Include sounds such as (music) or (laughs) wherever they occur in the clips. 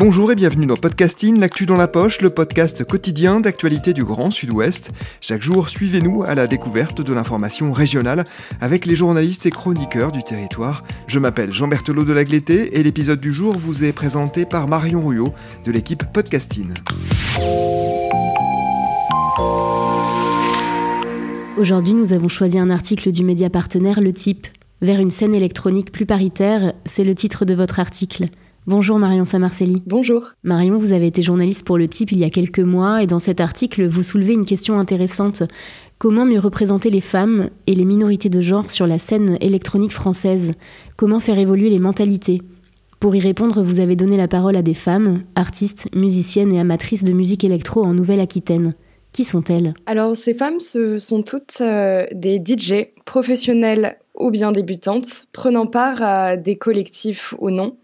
Bonjour et bienvenue dans Podcasting, l'actu dans la poche, le podcast quotidien d'actualité du Grand Sud-Ouest. Chaque jour, suivez-nous à la découverte de l'information régionale avec les journalistes et chroniqueurs du territoire. Je m'appelle Jean Berthelot de Lagleté et l'épisode du jour vous est présenté par Marion Rouillot de l'équipe Podcasting. Aujourd'hui, nous avons choisi un article du média partenaire Le Type. Vers une scène électronique plus paritaire, c'est le titre de votre article. Bonjour Marion Samarcelli. Bonjour. Marion, vous avez été journaliste pour Le Type il y a quelques mois et dans cet article, vous soulevez une question intéressante. Comment mieux représenter les femmes et les minorités de genre sur la scène électronique française? Comment faire évoluer les mentalités? Pour y répondre, vous avez donné la parole à des femmes, artistes, musiciennes et amatrices de musique électro en Nouvelle-Aquitaine. Qui sont-elles? Alors ces femmes, ce sont toutes euh, des DJ professionnelles ou bien débutantes, prenant part à des collectifs ou non,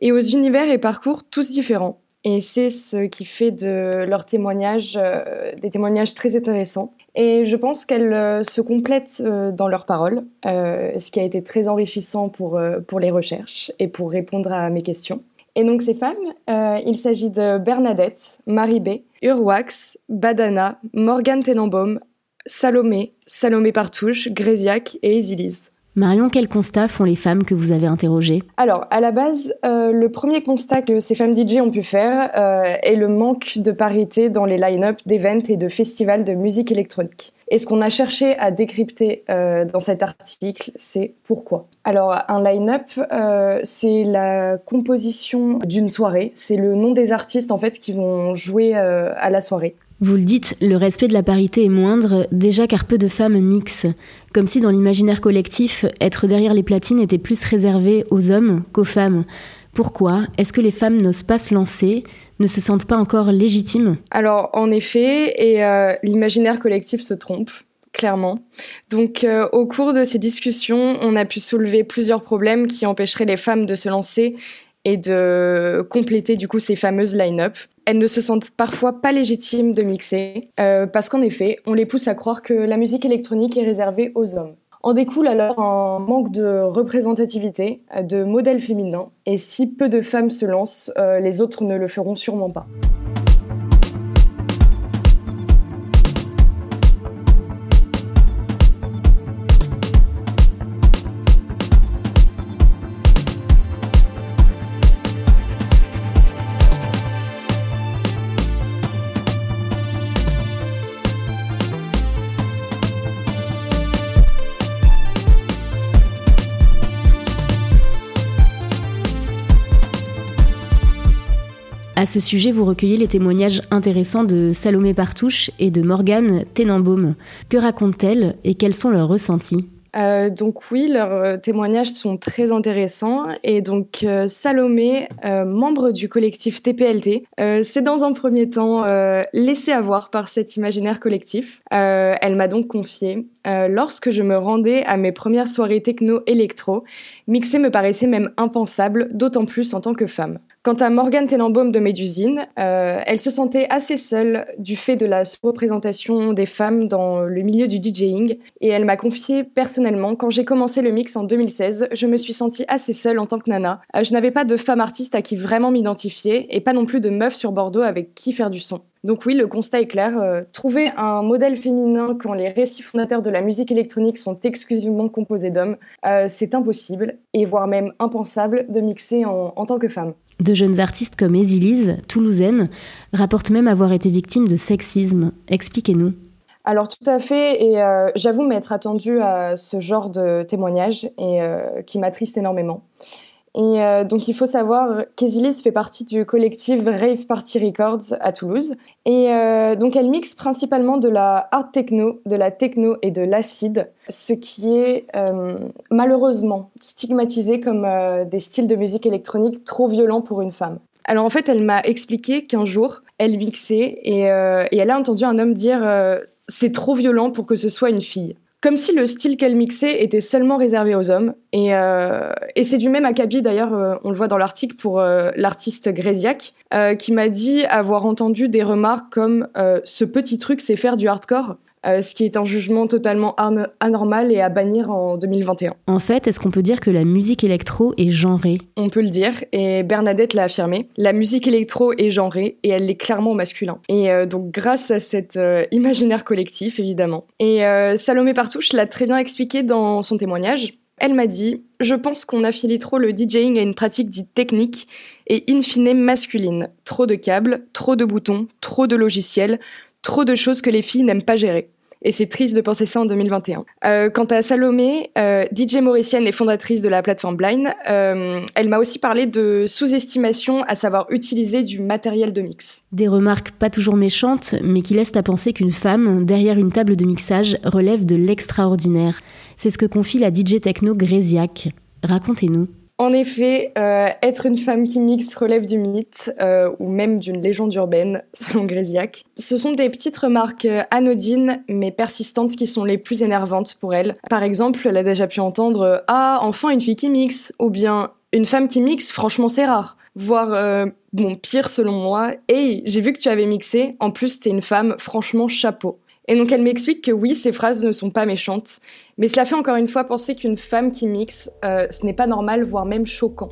et aux univers et parcours tous différents. Et c'est ce qui fait de leurs témoignages euh, des témoignages très intéressants. Et je pense qu'elles euh, se complètent euh, dans leurs paroles, ce qui a été très enrichissant pour, pour les recherches et pour répondre à mes questions. Et donc ces femmes, il s'agit de Bernadette, Marie B, Urwax, Badana, Morgane Tenenbaum, Salomé, Salomé Partouche, Grésiac et Isilise. Marion, quel constat font les femmes que vous avez interrogées? Alors, à la base, euh, le premier constat que ces femmes DJ ont pu faire euh, est le manque de parité dans les line-up d'events et de festivals de musique électronique. Et ce qu'on a cherché à décrypter euh, dans cet article, c'est pourquoi. Alors, un line-up, c'est la composition d'une soirée, c'est le nom des artistes en fait qui vont jouer à la soirée. Vous le dites, le respect de la parité est moindre, déjà car peu de femmes mixent. Comme si dans l'imaginaire collectif, être derrière les platines était plus réservé aux hommes qu'aux femmes. Pourquoi Est-ce que les femmes n'osent pas se lancer ne se sentent pas encore légitimes? Alors, en effet, et euh, l'imaginaire collectif se trompe clairement. Donc euh, au cours de ces discussions, on a pu soulever plusieurs problèmes qui empêcheraient les femmes de se lancer et de compléter du coup ces fameuses line-up. Elles ne se sentent parfois pas légitimes de mixer euh, parce qu'en effet, on les pousse à croire que la musique électronique est réservée aux hommes. En découle alors un manque de représentativité, de modèles féminins, et si peu de femmes se lancent, euh, les autres ne le feront sûrement pas. À ce sujet, vous recueillez les témoignages intéressants de Salomé Partouche et de Morgane Tenenbaum. Que racontent-elles et quels sont leurs ressentis? Euh, donc oui, leurs euh, témoignages sont très intéressants. Et donc euh, Salomé, membre du collectif TPLT, c'est dans un premier temps laissé avoir par cet imaginaire collectif. elle m'a donc confié, lorsque je me rendais à mes premières soirées techno-électro, mixer me paraissait même impensable, d'autant plus en tant que femme. Quant à Morgane Tenenbaum de Médusine, euh, elle se sentait assez seule du fait de la représentation des femmes dans le milieu du DJing et elle m'a confié personnellement quand j'ai commencé le mix en 2016, je me suis sentie assez seule en tant que nana. Euh, je n'avais pas de femme artiste à qui vraiment m'identifier et pas non plus de meuf sur Bordeaux avec qui faire du son. Donc oui, le constat est clair. Euh, trouver un modèle féminin quand les récits fondateurs de la musique électronique sont exclusivement composés d'hommes, c'est impossible et voire même impensable de mixer en tant que femme. De jeunes artistes comme Esilise, toulousaine, rapportent même avoir été victimes de sexisme. Expliquez-nous. Alors tout à fait, et euh, j'avoue m'être attendue à ce genre de témoignage et euh, qui m'attriste énormément. Et euh, donc il faut savoir qu'Ezilis fait partie du collectif Rave Party Records à Toulouse. Et euh, donc elle mixe principalement de la hard techno, de la techno et de l'acide, ce qui est euh, malheureusement stigmatisé comme des styles de musique électronique trop violents pour une femme. Alors en fait elle m'a expliqué qu'un jour elle mixait et, elle a entendu un homme dire c'est trop violent pour que ce soit une fille comme si le style qu'elle mixait était seulement réservé aux hommes. Et, euh, c'est du même acabit d'ailleurs, euh, on le voit dans l'article pour euh, l'artiste Grésiac, qui m'a dit avoir entendu des remarques comme ce petit truc c'est faire du hardcore. Euh, ce qui est un jugement totalement anormal et à bannir en 2021. En fait, est-ce qu'on peut dire que la musique électro est genrée? On peut le dire, et Bernadette l'a affirmé. La musique électro est genrée et elle l'est clairement masculin. Et euh, donc grâce à cet euh, imaginaire collectif, évidemment. Et Salomé Partouche l'a très bien expliqué dans son témoignage. Elle m'a dit Je pense qu'on affilie trop le DJing à une pratique dite technique et in fine masculine. Trop de câbles, trop de boutons, trop de logiciels, trop de choses que les filles n'aiment pas gérer. Et c'est triste de penser ça en 2021. Euh, quant à Salomé, euh, DJ mauricienne et fondatrice de la plateforme Blind, euh, elle m'a aussi parlé de sous-estimation à savoir utiliser du matériel de mix. Des remarques pas toujours méchantes, mais qui laissent à penser qu'une femme, derrière une table de mixage, relève de l'extraordinaire. C'est ce que confie la DJ techno Grésiac. Racontez-nous. En effet, euh, être une femme qui mixe relève du mythe euh, ou même d'une légende urbaine, (laughs) selon Grésiac. Ce sont des petites remarques euh, anodines mais persistantes qui sont les plus énervantes pour elle. Par exemple, elle a déjà pu entendre Ah, enfin une fille qui mixe ou bien Une femme qui mixe, franchement c'est rare. Voire, bon, pire selon moi, Hey, j'ai vu que tu avais mixé, en plus t'es une femme, franchement chapeau. Et donc elle m'explique que oui, ces phrases ne sont pas méchantes, mais cela fait encore une fois penser qu'une femme qui mixe, euh, ce n'est pas normal, voire même choquant.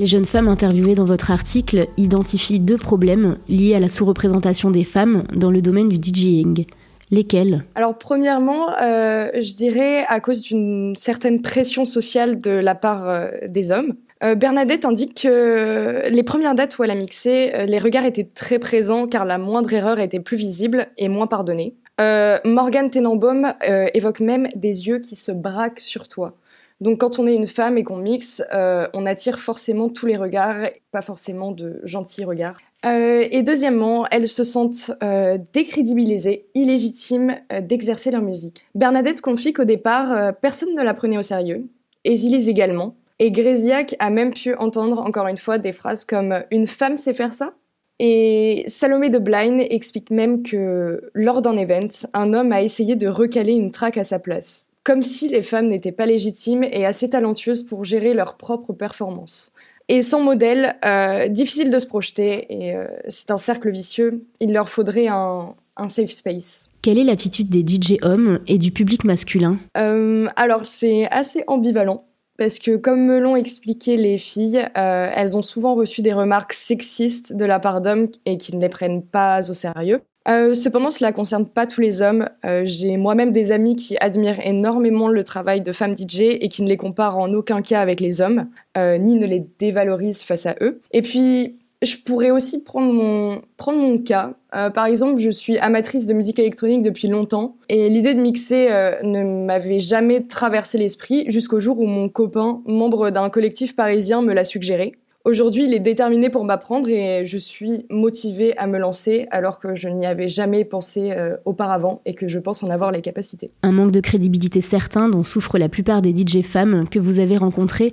Les jeunes femmes interviewées dans votre article identifient deux problèmes liés à la sous-représentation des femmes dans le domaine du DJing. Lesquels? Alors premièrement, euh, je dirais à cause d'une certaine pression sociale de la part euh, des hommes. Euh, Bernadette indique que les premières dates où elle a mixé, les regards étaient très présents car la moindre erreur était plus visible et moins pardonnée. Morgane Tenenbaum évoque même des yeux qui se braquent sur toi. Donc quand on est une femme et qu'on mixe, euh, on attire forcément tous les regards, pas forcément de gentils regards. Euh, et deuxièmement, elles se sentent euh, décrédibilisées, illégitimes d'exercer leur musique. Bernadette confie qu'au départ, personne ne la prenait au sérieux, et également. Et Grésiac a même pu entendre encore une fois des phrases comme Une femme sait faire ça? Et Salomé de Blind explique même que lors d'un event, un homme a essayé de recaler une track à sa place comme si les femmes n'étaient pas légitimes et assez talentueuses pour gérer leur propre performance. Et sans modèle, euh, difficile de se projeter, et euh, c'est un cercle vicieux, il leur faudrait un, safe space. Quelle est l'attitude des DJ hommes et du public masculin? Euh, Alors c'est assez ambivalent. Parce que comme me l'ont expliqué les filles, elles ont souvent reçu des remarques sexistes de la part d'hommes et qui ne les prennent pas au sérieux. Euh, cependant, cela ne concerne pas tous les hommes. Euh, j'ai moi-même des amis qui admirent énormément le travail de femmes DJ et qui ne les comparent en aucun cas avec les hommes, euh, ni ne les dévalorisent face à eux. Et puis, je pourrais aussi prendre mon, prendre mon cas. par exemple, je suis amatrice de musique électronique depuis longtemps et l'idée de mixer ne m'avait jamais traversé l'esprit jusqu'au jour où mon copain, membre d'un collectif parisien, me l'a suggéré. Aujourd'hui, il est déterminé pour m'apprendre et je suis motivée à me lancer alors que je n'y avais jamais pensé euh, auparavant et que je pense en avoir les capacités. Un manque de crédibilité certain dont souffrent la plupart des DJ femmes que vous avez rencontrées,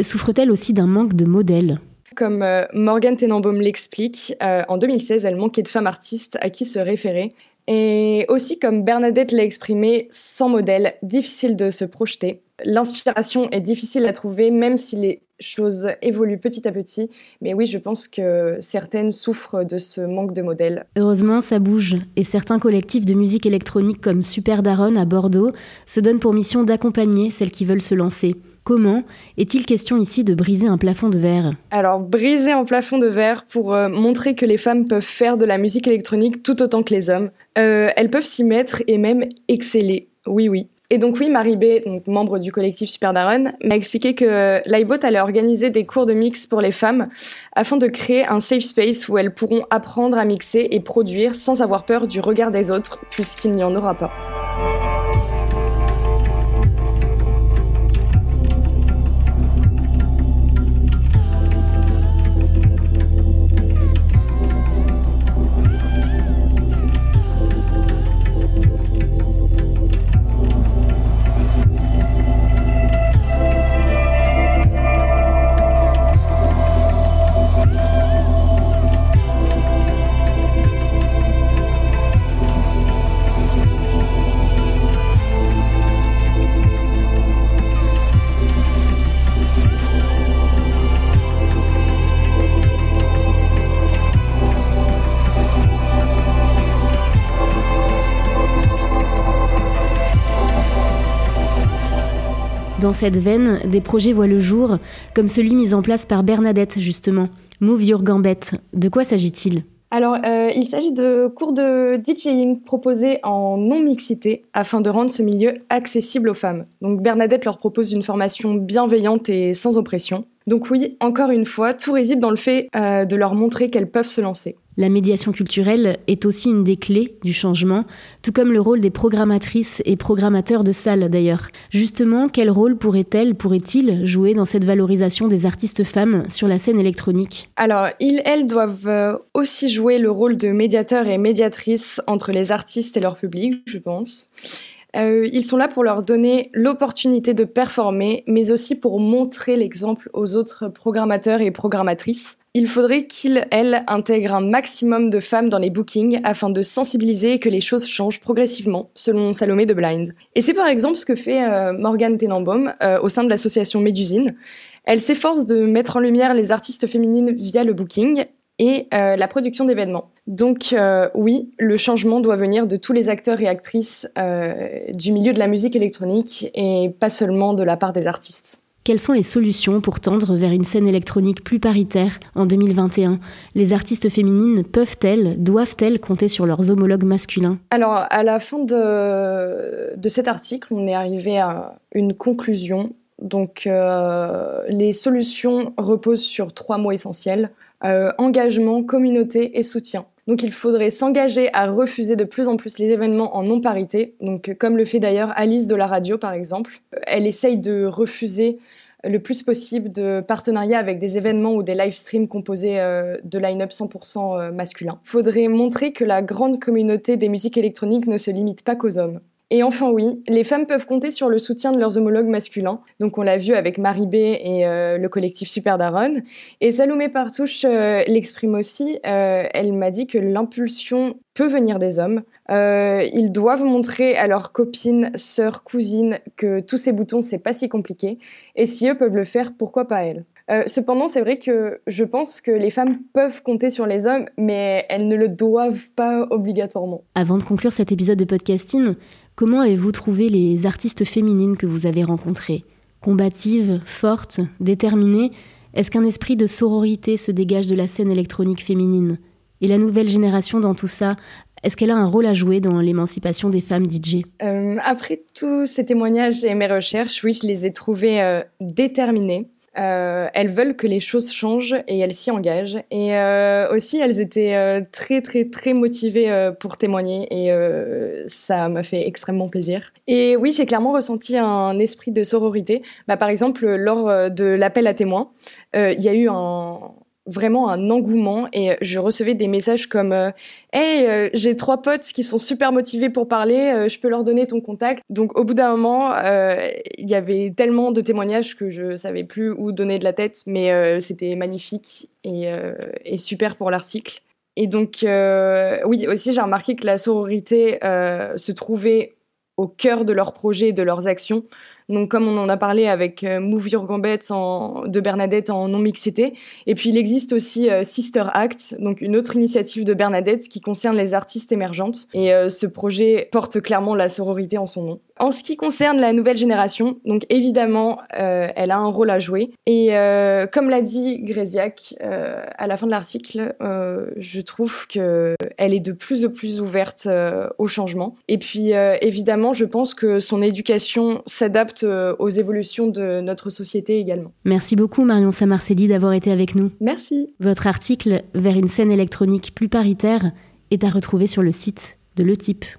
souffre-t-elle aussi d'un manque de modèles? Comme euh, Morgane Tenenbaum l'explique, euh, en 2016, elle manquait de femmes artistes à qui se référer Et aussi, comme Bernadette l'a exprimé, sans modèle, difficile de se projeter. L'inspiration est difficile à trouver, même si les choses évoluent petit à petit. Mais oui, je pense que certaines souffrent de ce manque de modèles. Heureusement, ça bouge. Et certains collectifs de musique électronique comme Super Daron à Bordeaux se donnent pour mission d'accompagner celles qui veulent se lancer. Comment est-il question ici de briser un plafond de verre Alors, briser un plafond de verre pour euh, montrer que les femmes peuvent faire de la musique électronique tout autant que les hommes. Euh, elles peuvent s'y mettre et même exceller. Oui, oui. Et donc oui, Marie B, membre du collectif Super Daron, m'a expliqué que l'iBot allait organiser des cours de mix pour les femmes afin de créer un safe space où elles pourront apprendre à mixer et produire sans avoir peur du regard des autres, puisqu'il n'y en aura pas. Dans cette veine, des projets voient le jour, comme celui mis en place par Bernadette, justement. Move Your Gambette. De quoi s'agit-il? Alors, euh, il s'agit de cours de DJing proposés en non-mixité afin de rendre ce milieu accessible aux femmes. Donc, Bernadette leur propose une formation bienveillante et sans oppression. Donc oui, encore une fois, tout réside dans le fait euh, de leur montrer qu'elles peuvent se lancer. La médiation culturelle est aussi une des clés du changement, tout comme le rôle des programmatrices et programmateurs de salles d'ailleurs. Justement, quel rôle pourrait-elle, pourrait-il jouer dans cette valorisation des artistes femmes sur la scène électronique? Alors, ils, elles doivent euh, aussi jouer le rôle de médiateurs et médiatrices entre les artistes et leur public, je pense. Euh, ils sont là pour leur donner l'opportunité de performer, mais aussi pour montrer l'exemple aux autres programmateurs et programmatrices. Il faudrait qu'ils, elles, intègrent un maximum de femmes dans les bookings afin de sensibiliser et que les choses changent progressivement, selon Salomé de Blind. Et c'est par exemple ce que fait euh, Morgane Tenenbaum euh, au sein de l'association Médusine. Elle s'efforce de mettre en lumière les artistes féminines via le booking et euh, la production d'événements. Donc euh, oui, le changement doit venir de tous les acteurs et actrices euh, du milieu de la musique électronique et pas seulement de la part des artistes. Quelles sont les solutions pour tendre vers une scène électronique plus paritaire en 2021 Les artistes féminines peuvent-elles, doivent-elles compter sur leurs homologues masculins? Alors, à la fin de, de, cet article, on est arrivé à une conclusion. Donc, les solutions reposent sur trois mots essentiels. Euh, engagement, communauté et soutien. Donc il faudrait s'engager à refuser de plus en plus les événements en non-parité, donc comme le fait d'ailleurs Alice de la radio par exemple. Euh, elle essaye de refuser le plus possible de partenariats avec des événements ou des live streams composés euh, de line-up 100% masculin. Faudrait montrer que la grande communauté des musiques électroniques ne se limite pas qu'aux hommes. Et enfin oui, les femmes peuvent compter sur le soutien de leurs homologues masculins. Donc on l'a vu avec Marie B et euh, le collectif Super Daron. Et Salomé Partouche euh, l'exprime aussi. Euh, elle m'a dit que l'impulsion peut venir des hommes. ils doivent montrer à leurs copines, sœurs, cousines que tous ces boutons c'est pas si compliqué. Et si eux peuvent le faire, pourquoi pas elles? Cependant, c'est vrai que je pense que les femmes peuvent compter sur les hommes, mais elles ne le doivent pas obligatoirement. Avant de conclure cet épisode de podcasting, Comment avez-vous trouvé les artistes féminines que vous avez rencontrées? Combatives, fortes, déterminées? Est-ce qu'un esprit de sororité se dégage de la scène électronique féminine? Et la nouvelle génération dans tout ça, est-ce qu'elle a un rôle à jouer dans l'émancipation des femmes DJ euh, Après tous ces témoignages et mes recherches, oui, je les ai trouvées euh, déterminées. Euh, elles veulent que les choses changent et elles s'y engagent. Et euh, aussi, elles étaient euh, très, très, très motivées pour témoigner et ça m'a fait extrêmement plaisir. Et oui, j'ai clairement ressenti un esprit de sororité. Bah, par exemple, lors de l'appel à témoins, il y a eu un, vraiment un engouement et je recevais des messages comme euh, Hey, euh, j'ai trois potes qui sont super motivés pour parler, euh, je peux leur donner ton contact. Donc au bout d'un moment, il y avait tellement de témoignages que je savais plus où donner de la tête, mais c'était magnifique et, et, super pour l'article. Et donc, oui, aussi, j'ai remarqué que la sororité se trouvait au cœur de leurs projets et de leurs actions. Donc, comme on en a parlé avec euh, Move Your Gambette de Bernadette en non-mixité. Et puis, il existe aussi euh, Sister Act, donc une autre initiative de Bernadette qui concerne les artistes émergentes. Et euh, ce projet porte clairement la sororité en son nom. En ce qui concerne la nouvelle génération, donc évidemment, elle a un rôle à jouer. Et comme l'a dit Gréziac à la fin de l'article, je trouve qu'elle est de plus en plus ouverte au changement. Et puis, évidemment, je pense que son éducation s'adapte euh, aux évolutions de notre société également. Merci beaucoup Marion Samarcelli d'avoir été avec nous. Merci. Votre article Vers une scène électronique plus paritaire est à retrouver sur le site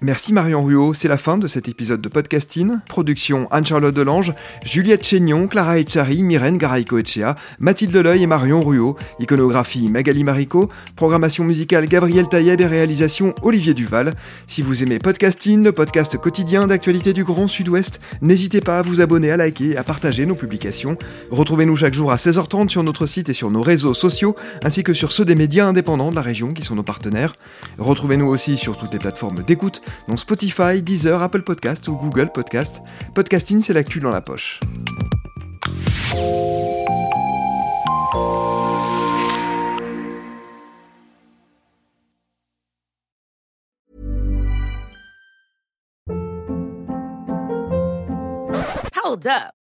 Merci Marion Ruot, c'est la fin de cet épisode de podcasting. Production Anne-Charlotte Delange, Juliette Chénion, Clara Echari, Myrène Garaïco-Echea, Mathilde Leuil et Marion Ruot, iconographie Magali Marico, programmation musicale Gabriel Taïeb et réalisation Olivier Duval. Si vous aimez podcasting, le podcast quotidien d'actualité du Grand Sud-Ouest, n'hésitez pas à vous abonner, à liker à partager nos publications. Retrouvez-nous chaque jour à 16h30 sur notre site et sur nos réseaux sociaux, ainsi que sur ceux des médias indépendants de la région qui sont nos partenaires. Retrouvez-nous aussi sur toutes les plateformes d'écoute, dont Spotify, Deezer, Apple Podcast ou Google Podcast. Podcasting, c'est l'actu dans la poche. Hold up.